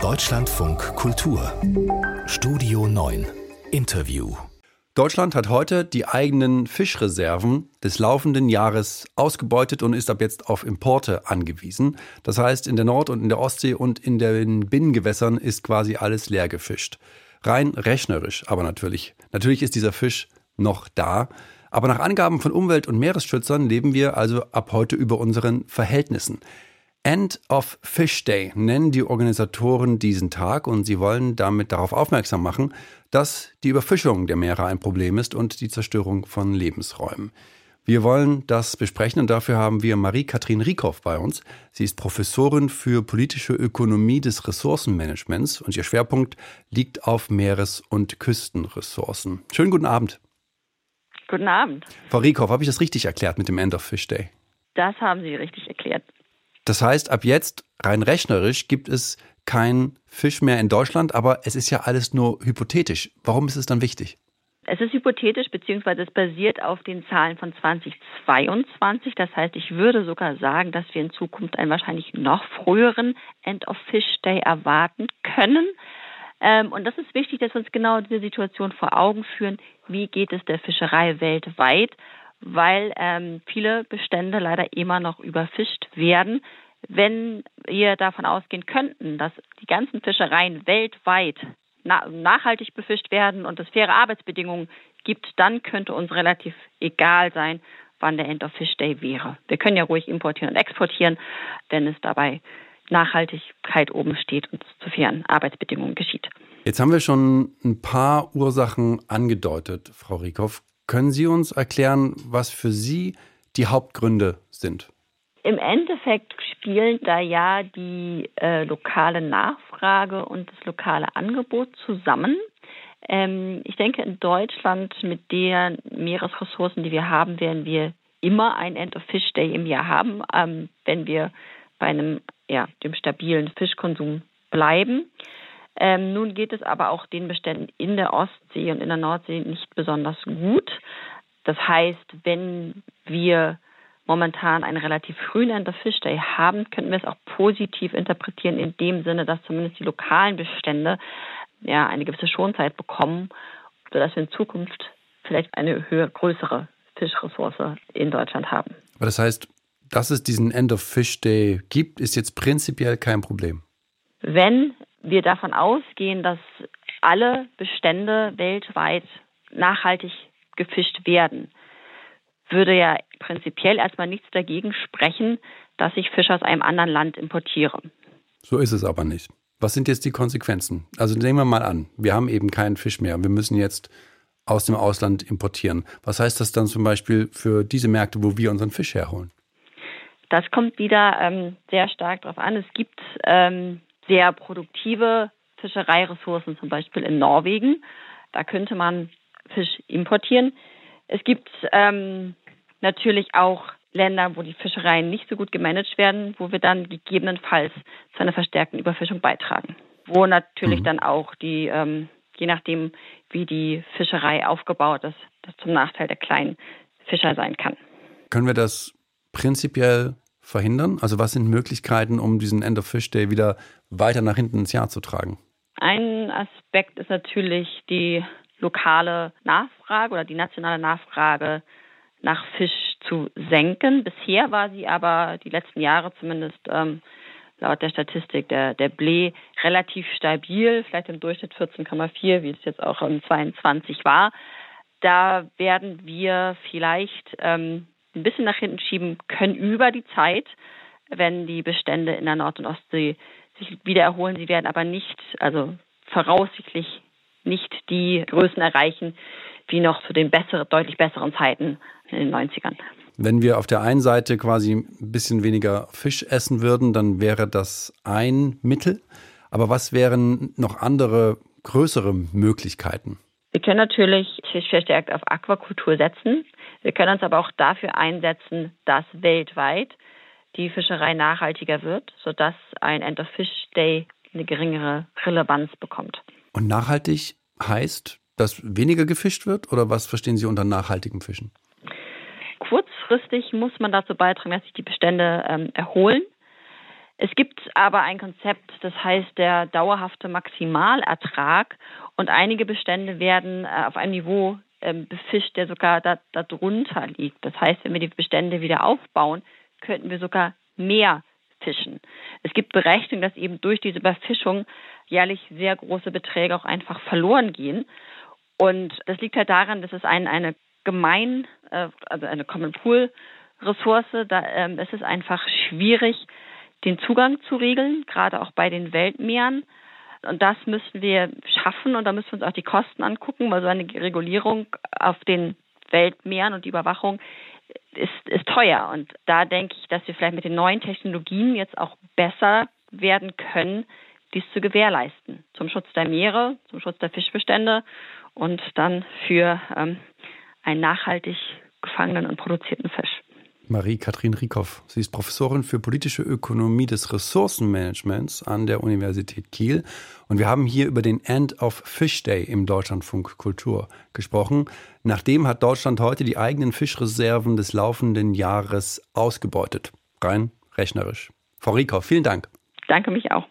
Deutschlandfunk Kultur Studio 9 Interview Deutschland hat heute die eigenen Fischreserven des laufenden Jahres ausgebeutet und ist ab jetzt auf Importe angewiesen. Das heißt, in der Nord- und in der Ostsee und in den Binnengewässern ist quasi alles leer gefischt. Rein rechnerisch, aber natürlich. Natürlich ist dieser Fisch noch da. Aber nach Angaben von Umwelt- und Meeresschützern leben wir also ab heute über unseren Verhältnissen. End of Fish Day nennen die Organisatoren diesen Tag und sie wollen damit darauf aufmerksam machen, dass die Überfischung der Meere ein Problem ist und die Zerstörung von Lebensräumen. Wir wollen das besprechen und dafür haben wir Marie-Kathrin Riekow bei uns. Sie ist Professorin für politische Ökonomie des Ressourcenmanagements und ihr Schwerpunkt liegt auf Meeres- und Küstenressourcen. Schönen guten Abend. Guten Abend. Frau Riekow, habe ich das richtig erklärt mit dem End of Fish Day? Das haben Sie richtig erklärt. Das heißt, ab jetzt, rein rechnerisch, gibt es kein Fisch mehr in Deutschland, aber es ist ja alles nur hypothetisch. Warum ist es dann wichtig? Es ist hypothetisch, beziehungsweise es basiert auf den Zahlen von 2022. Das heißt, ich würde sogar sagen, dass wir in Zukunft einen wahrscheinlich noch früheren End of Fish Day erwarten können. Ähm, und das ist wichtig, dass wir uns genau diese Situation vor Augen führen. Wie geht es der Fischerei weltweit? Weil ähm, viele Bestände leider immer noch überfischt werden. Wenn wir davon ausgehen könnten, dass die ganzen Fischereien weltweit na nachhaltig befischt werden und es faire Arbeitsbedingungen gibt, dann könnte uns relativ egal sein, wann der End of Fish Day wäre. Wir können ja ruhig importieren und exportieren, wenn es dabei Nachhaltigkeit oben steht und zu fairen Arbeitsbedingungen geschieht. Jetzt haben wir schon ein paar Ursachen angedeutet, Frau Riekow. Können Sie uns erklären, was für Sie die Hauptgründe sind? Im Endeffekt spielen da ja die äh, lokale Nachfrage und das lokale Angebot zusammen. Ähm, ich denke, in Deutschland mit den Meeresressourcen, die wir haben, werden wir immer ein End of Fish Day im Jahr haben, ähm, wenn wir bei einem ja, dem stabilen Fischkonsum bleiben. Ähm, nun geht es aber auch den Beständen in der Ostsee und in der Nordsee nicht besonders gut. Das heißt, wenn wir momentan einen relativ frühen End of Fish Day haben, könnten wir es auch positiv interpretieren, in dem Sinne, dass zumindest die lokalen Bestände ja eine gewisse Schonzeit bekommen, sodass wir in Zukunft vielleicht eine höher, größere Fischressource in Deutschland haben. Aber das heißt, dass es diesen End of Fish Day gibt, ist jetzt prinzipiell kein Problem. Wenn wir davon ausgehen, dass alle Bestände weltweit nachhaltig gefischt werden, würde ja prinzipiell erstmal nichts dagegen sprechen, dass ich Fisch aus einem anderen Land importiere. So ist es aber nicht. Was sind jetzt die Konsequenzen? Also nehmen wir mal an, wir haben eben keinen Fisch mehr. Wir müssen jetzt aus dem Ausland importieren. Was heißt das dann zum Beispiel für diese Märkte, wo wir unseren Fisch herholen? Das kommt wieder ähm, sehr stark darauf an. Es gibt ähm, sehr produktive Fischereiressourcen, zum Beispiel in Norwegen. Da könnte man Fisch importieren. Es gibt ähm, natürlich auch Länder, wo die Fischereien nicht so gut gemanagt werden, wo wir dann gegebenenfalls zu einer verstärkten Überfischung beitragen. Wo natürlich mhm. dann auch die, ähm, je nachdem, wie die Fischerei aufgebaut ist, das zum Nachteil der kleinen Fischer sein kann. Können wir das prinzipiell verhindern? Also was sind Möglichkeiten, um diesen End of Fish Day wieder weiter nach hinten ins Jahr zu tragen? Ein Aspekt ist natürlich die lokale Nachfrage oder die nationale Nachfrage nach Fisch zu senken. Bisher war sie aber die letzten Jahre zumindest ähm, laut der Statistik der, der BLE relativ stabil, vielleicht im Durchschnitt 14,4, wie es jetzt auch im 22 war. Da werden wir vielleicht ähm, ein bisschen nach hinten schieben können über die Zeit, wenn die Bestände in der Nord- und Ostsee sich wieder erholen. Sie werden aber nicht, also voraussichtlich nicht die Größen erreichen wie noch zu den besseren, deutlich besseren Zeiten in den 90ern. Wenn wir auf der einen Seite quasi ein bisschen weniger Fisch essen würden, dann wäre das ein Mittel. Aber was wären noch andere größere Möglichkeiten? Wir können natürlich verstärkt auf Aquakultur setzen. Wir können uns aber auch dafür einsetzen, dass weltweit die Fischerei nachhaltiger wird, sodass ein End of Fish Day eine geringere Relevanz bekommt. Und nachhaltig heißt, dass weniger gefischt wird oder was verstehen Sie unter nachhaltigem Fischen? Kurzfristig muss man dazu beitragen, dass sich die Bestände ähm, erholen. Es gibt aber ein Konzept, das heißt der dauerhafte Maximalertrag und einige Bestände werden äh, auf einem Niveau ähm, befischt, der sogar da, darunter liegt. Das heißt, wenn wir die Bestände wieder aufbauen, könnten wir sogar mehr fischen. Es gibt Berechnungen, dass eben durch diese Überfischung jährlich sehr große Beträge auch einfach verloren gehen. Und das liegt halt daran, dass es ein, eine gemein, äh, also eine Common Pool Ressource, da ähm, ist es einfach schwierig, den Zugang zu regeln, gerade auch bei den Weltmeeren. Und das müssen wir schaffen und da müssen wir uns auch die Kosten angucken, weil so eine Regulierung auf den Weltmeeren und die Überwachung ist, ist teuer. Und da denke ich, dass wir vielleicht mit den neuen Technologien jetzt auch besser werden können, dies zu gewährleisten. Zum Schutz der Meere, zum Schutz der Fischbestände und dann für ähm, einen nachhaltig gefangenen und produzierten Fisch. Marie-Kathrin Rieckhoff. Sie ist Professorin für politische Ökonomie des Ressourcenmanagements an der Universität Kiel. Und wir haben hier über den End of Fish Day im Deutschlandfunk Kultur gesprochen. Nachdem hat Deutschland heute die eigenen Fischreserven des laufenden Jahres ausgebeutet. Rein rechnerisch. Frau Rieckhoff, vielen Dank. Danke mich auch.